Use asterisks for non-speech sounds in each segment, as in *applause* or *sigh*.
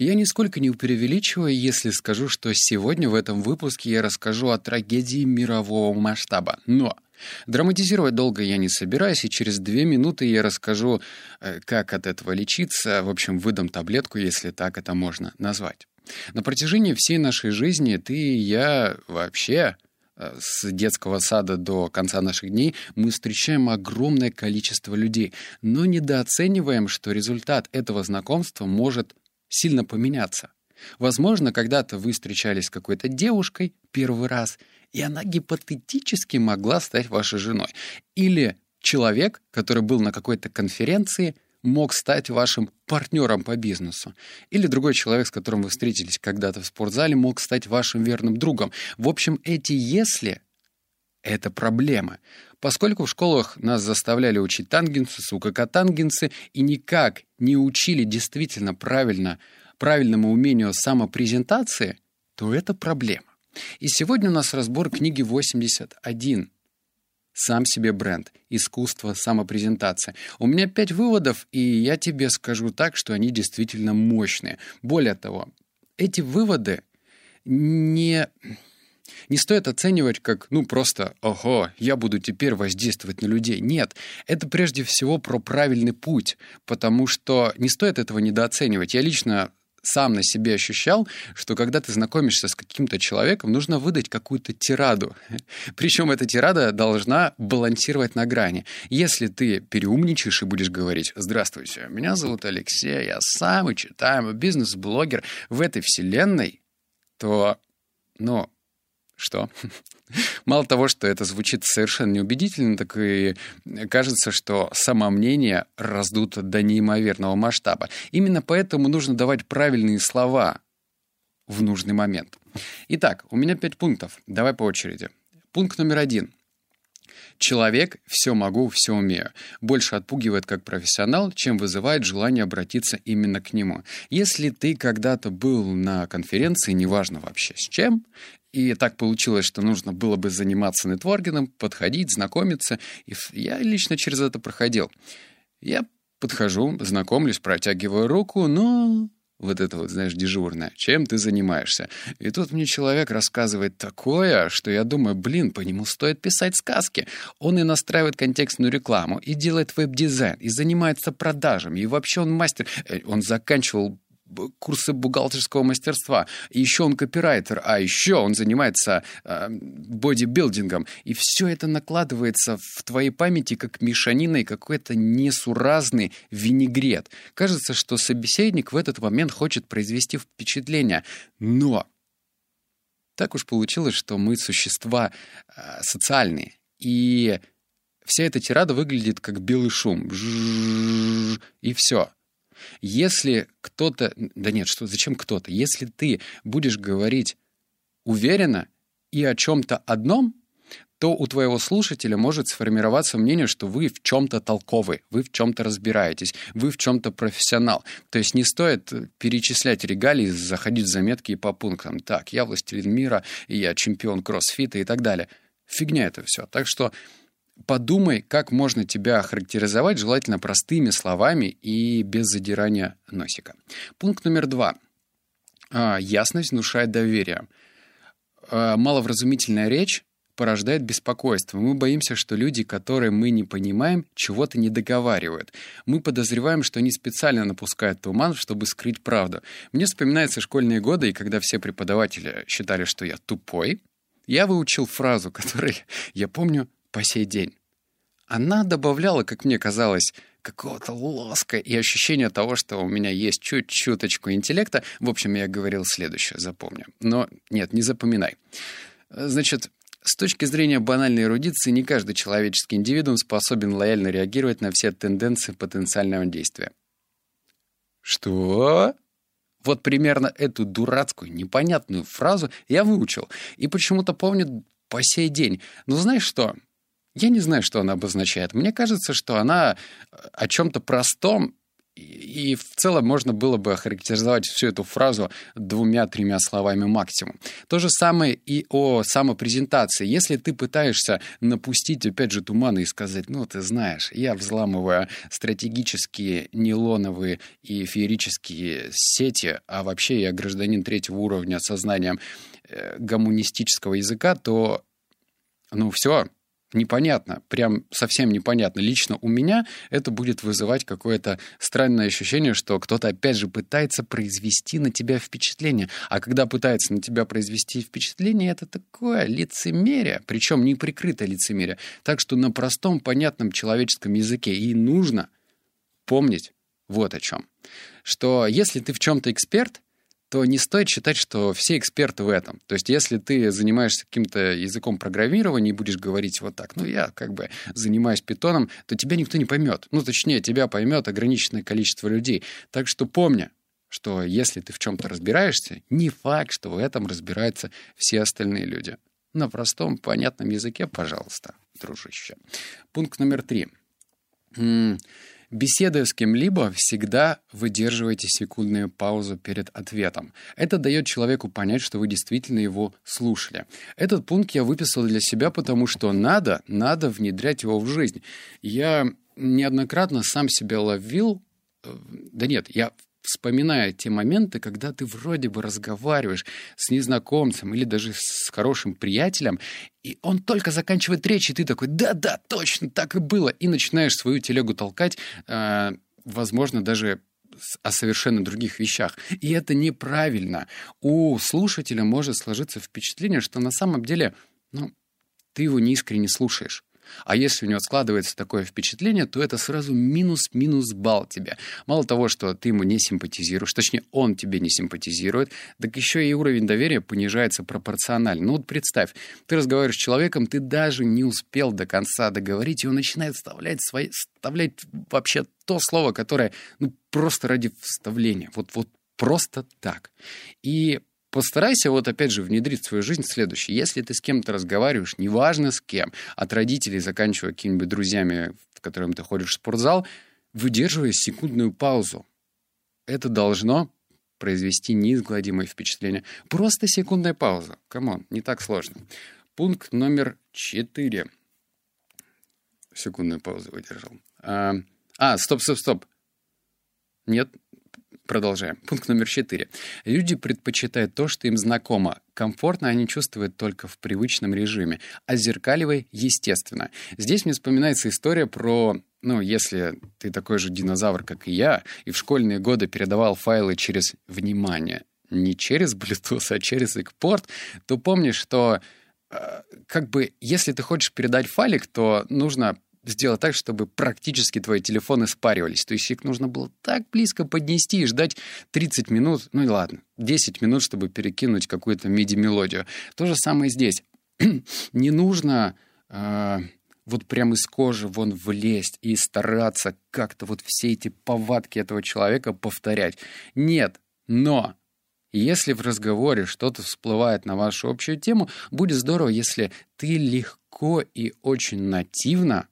Я нисколько не преувеличиваю, если скажу, что сегодня в этом выпуске я расскажу о трагедии мирового масштаба. Но драматизировать долго я не собираюсь, и через две минуты я расскажу, э, как от этого лечиться. В общем, выдам таблетку, если так это можно назвать. На протяжении всей нашей жизни ты и я вообще э, с детского сада до конца наших дней мы встречаем огромное количество людей, но недооцениваем, что результат этого знакомства может сильно поменяться. Возможно, когда-то вы встречались с какой-то девушкой первый раз, и она гипотетически могла стать вашей женой. Или человек, который был на какой-то конференции, мог стать вашим партнером по бизнесу. Или другой человек, с которым вы встретились когда-то в спортзале, мог стать вашим верным другом. В общем, эти «если» — это проблема. Поскольку в школах нас заставляли учить тангенсы, сукакатангенсы, и никак не учили действительно правильно, правильному умению самопрезентации, то это проблема. И сегодня у нас разбор книги 81 «Сам себе бренд. Искусство самопрезентации». У меня пять выводов, и я тебе скажу так, что они действительно мощные. Более того, эти выводы не не стоит оценивать как, ну, просто, ого, я буду теперь воздействовать на людей. Нет, это прежде всего про правильный путь, потому что не стоит этого недооценивать. Я лично сам на себе ощущал, что когда ты знакомишься с каким-то человеком, нужно выдать какую-то тираду. *laughs* Причем эта тирада должна балансировать на грани. Если ты переумничаешь и будешь говорить «Здравствуйте, меня зовут Алексей, я самый читаемый бизнес-блогер в этой вселенной», то, ну, что? *laughs* Мало того, что это звучит совершенно неубедительно, так и кажется, что самомнение раздуто до неимоверного масштаба. Именно поэтому нужно давать правильные слова в нужный момент. Итак, у меня пять пунктов. Давай по очереди. Пункт номер один. Человек «все могу, все умею» больше отпугивает как профессионал, чем вызывает желание обратиться именно к нему. Если ты когда-то был на конференции, неважно вообще с чем, и так получилось, что нужно было бы заниматься нетворкингом, подходить, знакомиться. И я лично через это проходил. Я подхожу, знакомлюсь, протягиваю руку, но вот это вот, знаешь, дежурное, чем ты занимаешься. И тут мне человек рассказывает такое, что я думаю, блин, по нему стоит писать сказки. Он и настраивает контекстную рекламу, и делает веб-дизайн, и занимается продажами, и вообще он мастер. Э, он заканчивал курсы бухгалтерского мастерства. И еще он копирайтер, а еще он занимается э, бодибилдингом. И все это накладывается в твоей памяти как мешанина и какой-то несуразный винегрет. Кажется, что собеседник в этот момент хочет произвести впечатление. Но так уж получилось, что мы существа э, социальные. И вся эта тирада выглядит как белый шум. И все. Если кто-то... Да нет, что, зачем кто-то? Если ты будешь говорить уверенно и о чем-то одном, то у твоего слушателя может сформироваться мнение, что вы в чем-то толковый, вы в чем-то разбираетесь, вы в чем-то профессионал. То есть не стоит перечислять регалии, заходить в заметки и по пунктам. Так, я властелин мира, я чемпион кроссфита и так далее. Фигня это все. Так что подумай, как можно тебя охарактеризовать, желательно простыми словами и без задирания носика. Пункт номер два. А, ясность внушает доверие. А, маловразумительная речь порождает беспокойство. Мы боимся, что люди, которые мы не понимаем, чего-то не договаривают. Мы подозреваем, что они специально напускают туман, чтобы скрыть правду. Мне вспоминаются школьные годы, и когда все преподаватели считали, что я тупой, я выучил фразу, которую *laughs* я помню по сей день. Она добавляла, как мне казалось, какого-то лоска и ощущения того, что у меня есть чуть-чуточку интеллекта. В общем, я говорил следующее, запомню. Но нет, не запоминай. Значит, с точки зрения банальной эрудиции, не каждый человеческий индивидуум способен лояльно реагировать на все тенденции потенциального действия. Что? Вот примерно эту дурацкую, непонятную фразу я выучил. И почему-то помню по сей день. Но знаешь что? Я не знаю, что она обозначает. Мне кажется, что она э, о чем-то простом и в целом можно было бы охарактеризовать всю эту фразу двумя-тремя словами максимум. То же самое и о самопрезентации. Если ты пытаешься напустить, опять же, туманы и сказать, ну, ты знаешь, я взламываю стратегические нейлоновые и феерические сети, а вообще я гражданин третьего уровня сознанием э, гомунистического языка, то, ну, все, непонятно, прям совсем непонятно. Лично у меня это будет вызывать какое-то странное ощущение, что кто-то опять же пытается произвести на тебя впечатление. А когда пытается на тебя произвести впечатление, это такое лицемерие, причем неприкрытое лицемерие. Так что на простом, понятном человеческом языке и нужно помнить вот о чем. Что если ты в чем-то эксперт, то не стоит считать, что все эксперты в этом. То есть если ты занимаешься каким-то языком программирования и будешь говорить вот так, ну я как бы занимаюсь питоном, то тебя никто не поймет. Ну точнее, тебя поймет ограниченное количество людей. Так что помни, что если ты в чем-то разбираешься, не факт, что в этом разбираются все остальные люди. На простом, понятном языке, пожалуйста, дружище. Пункт номер три. Беседуя с кем-либо, всегда выдерживайте секундную паузу перед ответом. Это дает человеку понять, что вы действительно его слушали. Этот пункт я выписал для себя, потому что надо, надо внедрять его в жизнь. Я неоднократно сам себя ловил, э, да нет, я вспоминая те моменты, когда ты вроде бы разговариваешь с незнакомцем или даже с хорошим приятелем, и он только заканчивает речь, и ты такой, да-да, точно, так и было, и начинаешь свою телегу толкать, э, возможно, даже о совершенно других вещах. И это неправильно. У слушателя может сложиться впечатление, что на самом деле, ну, ты его не искренне слушаешь. А если у него складывается такое впечатление, то это сразу минус-минус балл тебе. Мало того, что ты ему не симпатизируешь, точнее, он тебе не симпатизирует, так еще и уровень доверия понижается пропорционально. Ну вот представь, ты разговариваешь с человеком, ты даже не успел до конца договорить, и он начинает вставлять, свои, вставлять вообще то слово, которое ну, просто ради вставления. Вот, вот просто так. И Постарайся вот опять же внедрить в свою жизнь следующее. Если ты с кем-то разговариваешь, неважно с кем, от родителей, заканчивая какими-нибудь друзьями, в которым ты ходишь в спортзал, выдерживая секундную паузу. Это должно произвести неизгладимое впечатление. Просто секундная пауза. Come on, не так сложно. Пункт номер четыре. Секундную паузу выдержал. А, а, стоп, стоп, стоп. Нет, Продолжаем. Пункт номер четыре. Люди предпочитают то, что им знакомо. Комфортно они чувствуют только в привычном режиме. А зеркаливай естественно. Здесь мне вспоминается история про ну, если ты такой же динозавр, как и я, и в школьные годы передавал файлы через внимание, не через Bluetooth, а через экпорт, то помни, что э, как бы, если ты хочешь передать файлик, то нужно сделать так, чтобы практически твои телефоны спаривались. То есть их нужно было так близко поднести и ждать 30 минут, ну и ладно, 10 минут, чтобы перекинуть какую-то миди-мелодию. То же самое здесь. *clears throat* Не нужно э, вот прямо из кожи вон влезть и стараться как-то вот все эти повадки этого человека повторять. Нет, но если в разговоре что-то всплывает на вашу общую тему, будет здорово, если ты легко и очень нативно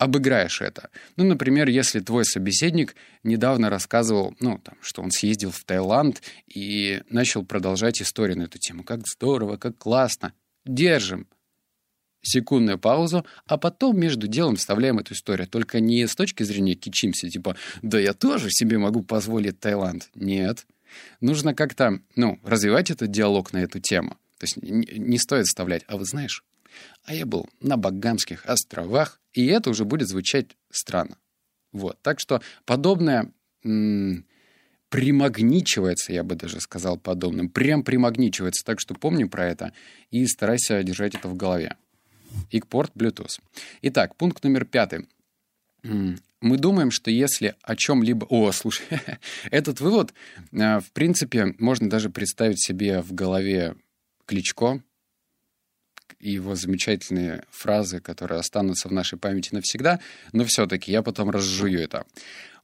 обыграешь это. Ну, например, если твой собеседник недавно рассказывал, ну, там, что он съездил в Таиланд и начал продолжать историю на эту тему. Как здорово, как классно. Держим секундную паузу, а потом между делом вставляем эту историю. Только не с точки зрения кичимся, типа, да я тоже себе могу позволить Таиланд. Нет. Нужно как-то, ну, развивать этот диалог на эту тему. То есть не, стоит вставлять, а вы знаешь, а я был на Багамских островах, и это уже будет звучать странно. Вот. Так что подобное м- примагничивается, я бы даже сказал подобным. Прям примагничивается. Так что помни про это и старайся держать это в голове. Икпорт Bluetooth. Итак, пункт номер пятый. Мы думаем, что если о чем-либо... О, слушай, *laughs* этот вывод, э, в принципе, можно даже представить себе в голове Кличко, и его замечательные фразы, которые останутся в нашей памяти навсегда, но все-таки я потом разжую это.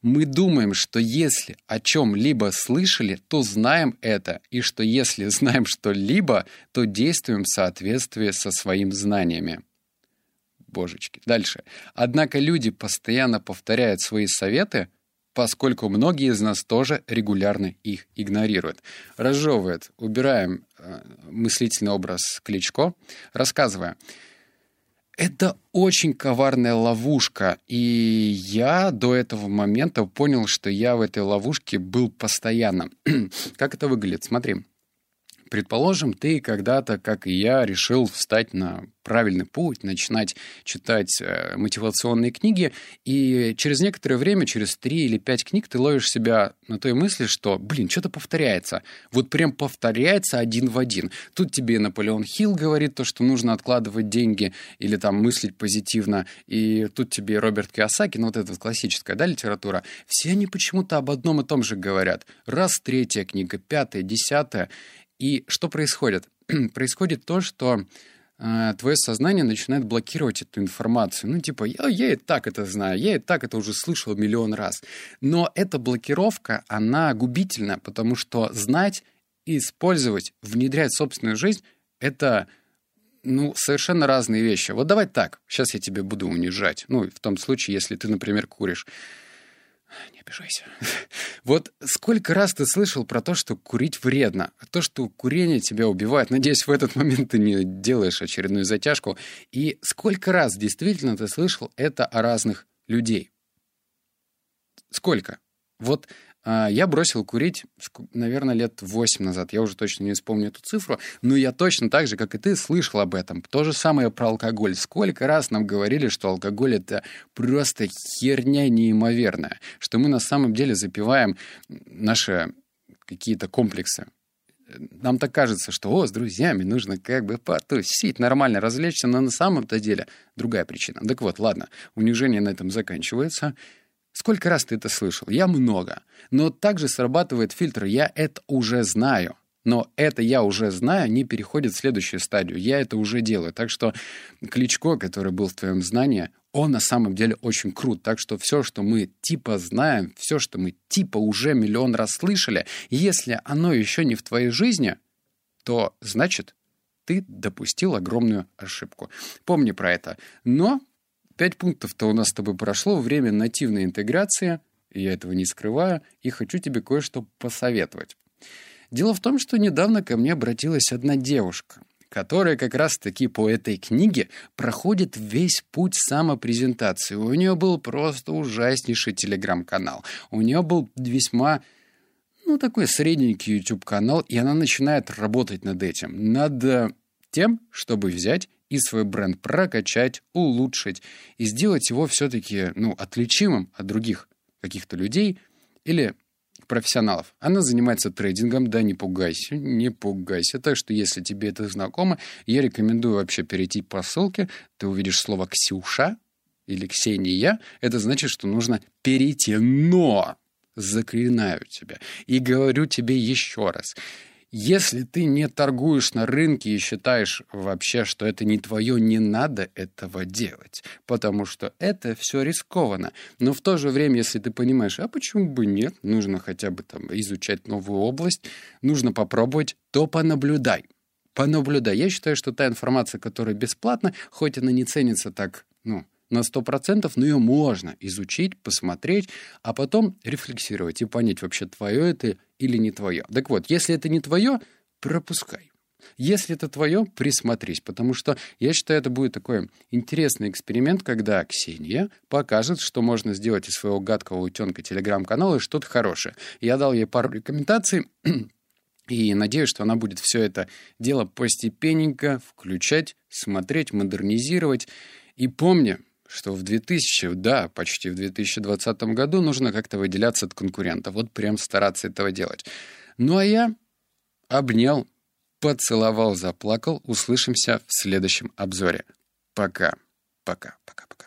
Мы думаем, что если о чем-либо слышали, то знаем это, и что если *laughs* знаем что-либо, то действуем в соответствии со своими знаниями. Божечки. Дальше. Однако люди постоянно повторяют свои советы, поскольку многие из нас тоже регулярно их игнорируют. Разжевывает. Убираем э, мыслительный образ Кличко, рассказывая. Это очень коварная ловушка, и я до этого момента понял, что я в этой ловушке был постоянно. *clears throat* как это выглядит? Смотри. Предположим, ты когда-то, как и я, решил встать на правильный путь, начинать читать э, мотивационные книги, и через некоторое время, через три или пять книг, ты ловишь себя на той мысли, что, блин, что-то повторяется. Вот прям повторяется один в один. Тут тебе Наполеон Хилл говорит то, что нужно откладывать деньги или там мыслить позитивно, и тут тебе Роберт Киосаки, ну вот эта вот классическая, да, литература, все они почему-то об одном и том же говорят. Раз третья книга, пятая, десятая, и что происходит? *clears throat* происходит то, что э, твое сознание начинает блокировать эту информацию. Ну, типа, я, я и так это знаю, я и так это уже слышал миллион раз. Но эта блокировка, она губительна, потому что знать, использовать, внедрять в собственную жизнь — это ну, совершенно разные вещи. Вот давай так, сейчас я тебе буду унижать. Ну, в том случае, если ты, например, куришь. Не обижайся. *laughs* Вот сколько раз ты слышал про то, что курить вредно, то, что курение тебя убивает. Надеюсь, в этот момент ты не делаешь очередную затяжку. И сколько раз действительно ты слышал это о разных людей? Сколько? Вот а, я бросил курить, наверное, лет 8 назад. Я уже точно не вспомню эту цифру. Но я точно так же, как и ты, слышал об этом. То же самое про алкоголь. Сколько раз нам говорили, что алкоголь — это просто херня неимоверная. Что мы на самом деле запиваем наши какие-то комплексы. Нам так кажется, что, о, с друзьями нужно как бы потусить, нормально развлечься, но на самом-то деле другая причина. Так вот, ладно, унижение на этом заканчивается. Сколько раз ты это слышал? Я много. Но также срабатывает фильтр «я это уже знаю». Но это «я уже знаю» не переходит в следующую стадию. Я это уже делаю. Так что Кличко, который был в твоем знании, он на самом деле очень крут. Так что все, что мы типа знаем, все, что мы типа уже миллион раз слышали, если оно еще не в твоей жизни, то значит, ты допустил огромную ошибку. Помни про это. Но Пять пунктов-то у нас с тобой прошло. Время нативной интеграции. Я этого не скрываю. И хочу тебе кое-что посоветовать. Дело в том, что недавно ко мне обратилась одна девушка, которая как раз-таки по этой книге проходит весь путь самопрезентации. У нее был просто ужаснейший телеграм-канал. У нее был весьма ну, такой средненький YouTube-канал, и она начинает работать над этим. Над э, тем, чтобы взять и свой бренд прокачать, улучшить и сделать его все-таки ну, отличимым от других каких-то людей или профессионалов. Она занимается трейдингом, да, не пугайся, не пугайся. Так что, если тебе это знакомо, я рекомендую вообще перейти по ссылке. Ты увидишь слово «Ксюша» или «Ксения». Это значит, что нужно перейти. Но заклинаю тебя и говорю тебе еще раз. Если ты не торгуешь на рынке и считаешь вообще, что это не твое, не надо этого делать, потому что это все рискованно. Но в то же время, если ты понимаешь, а почему бы нет, нужно хотя бы там изучать новую область, нужно попробовать, то понаблюдай. Понаблюдай. Я считаю, что та информация, которая бесплатна, хоть она не ценится так, ну, на 100%, но ее можно изучить, посмотреть, а потом рефлексировать и понять, вообще твое это или не твое. Так вот, если это не твое, пропускай. Если это твое, присмотрись, потому что я считаю, это будет такой интересный эксперимент, когда Ксения покажет, что можно сделать из своего гадкого утенка телеграм-канала что-то хорошее. Я дал ей пару рекомендаций, *clears throat* и надеюсь, что она будет все это дело постепенненько включать, смотреть, модернизировать. И помни, что в 2000, да, почти в 2020 году нужно как-то выделяться от конкурентов. Вот прям стараться этого делать. Ну а я обнял, поцеловал, заплакал. Услышимся в следующем обзоре. Пока. Пока. Пока. Пока.